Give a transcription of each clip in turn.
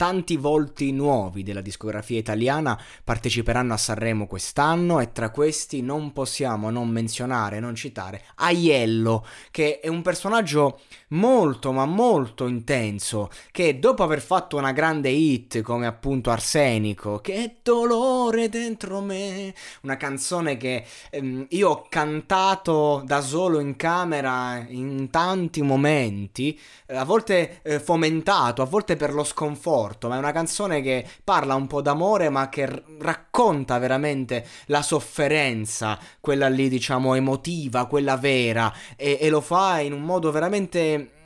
Tanti volti nuovi della discografia italiana parteciperanno a Sanremo quest'anno e tra questi non possiamo non menzionare, non citare Aiello, che è un personaggio molto ma molto intenso, che dopo aver fatto una grande hit come appunto Arsenico, che dolore dentro me, una canzone che ehm, io ho cantato da solo in camera in tanti momenti, a volte eh, fomentato, a volte per lo sconforto morto, ma è una canzone che parla un po' d'amore, ma che r- racconta veramente la sofferenza, quella lì diciamo emotiva, quella vera, e, e lo fa in un modo veramente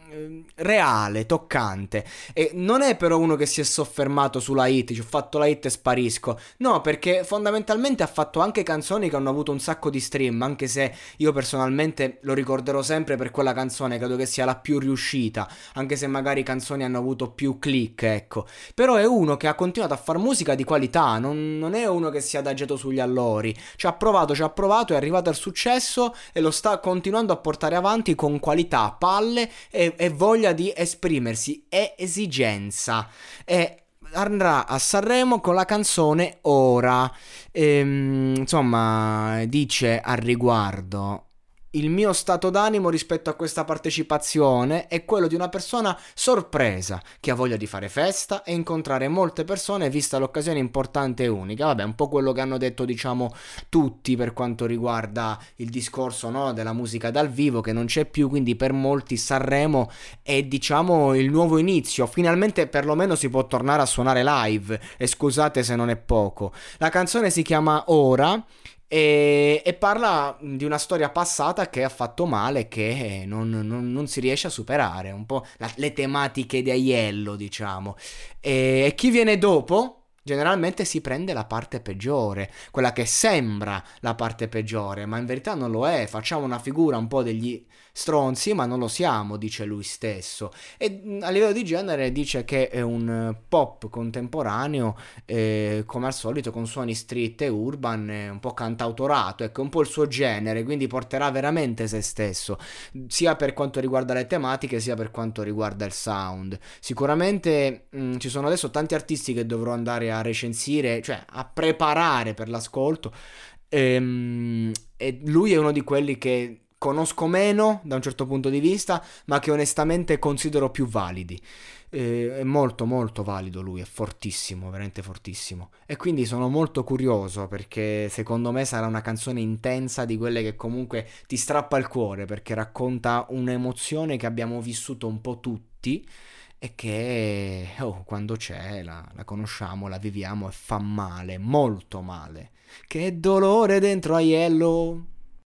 reale, toccante. E non è però uno che si è soffermato sulla hit, ci ho fatto la hit e sparisco. No, perché fondamentalmente ha fatto anche canzoni che hanno avuto un sacco di stream, anche se io personalmente lo ricorderò sempre per quella canzone, credo che sia la più riuscita, anche se magari canzoni hanno avuto più click, ecco. Però è uno che ha continuato a fare musica di qualità, non, non è uno che si è adagiato sugli allori. Ci ha provato, ci ha provato, è arrivato al successo e lo sta continuando a portare avanti con qualità, palle e e voglia di esprimersi, è esigenza. E andrà a Sanremo con la canzone Ora. Ehm, insomma, dice al riguardo il mio stato d'animo rispetto a questa partecipazione è quello di una persona sorpresa, che ha voglia di fare festa e incontrare molte persone vista l'occasione importante e unica. Vabbè, un po' quello che hanno detto, diciamo, tutti per quanto riguarda il discorso no, della musica dal vivo che non c'è più, quindi per molti Sanremo è, diciamo, il nuovo inizio. Finalmente perlomeno si può tornare a suonare live e scusate se non è poco. La canzone si chiama Ora e, e, parla di una storia passata che ha fatto male, che non, non, non si riesce a superare, un po' la, le tematiche di Aiello, diciamo. E chi viene dopo? Generalmente si prende la parte peggiore, quella che sembra la parte peggiore, ma in verità non lo è. Facciamo una figura un po' degli stronzi, ma non lo siamo, dice lui stesso. E a livello di genere dice che è un pop contemporaneo, eh, come al solito, con suoni street e urban, eh, un po' cantautorato, ecco, un po' il suo genere, quindi porterà veramente se stesso, sia per quanto riguarda le tematiche, sia per quanto riguarda il sound. Sicuramente mh, ci sono adesso tanti artisti che dovrò andare a recensire, cioè a preparare per l'ascolto. Ehm, e lui è uno di quelli che conosco meno da un certo punto di vista, ma che onestamente considero più validi. Eh, è molto molto valido lui, è fortissimo, veramente fortissimo. E quindi sono molto curioso perché secondo me sarà una canzone intensa di quelle che comunque ti strappa il cuore perché racconta un'emozione che abbiamo vissuto un po' tutti e che oh, quando c'è la, la conosciamo, la viviamo e fa male, molto male. Che dolore dentro Aiello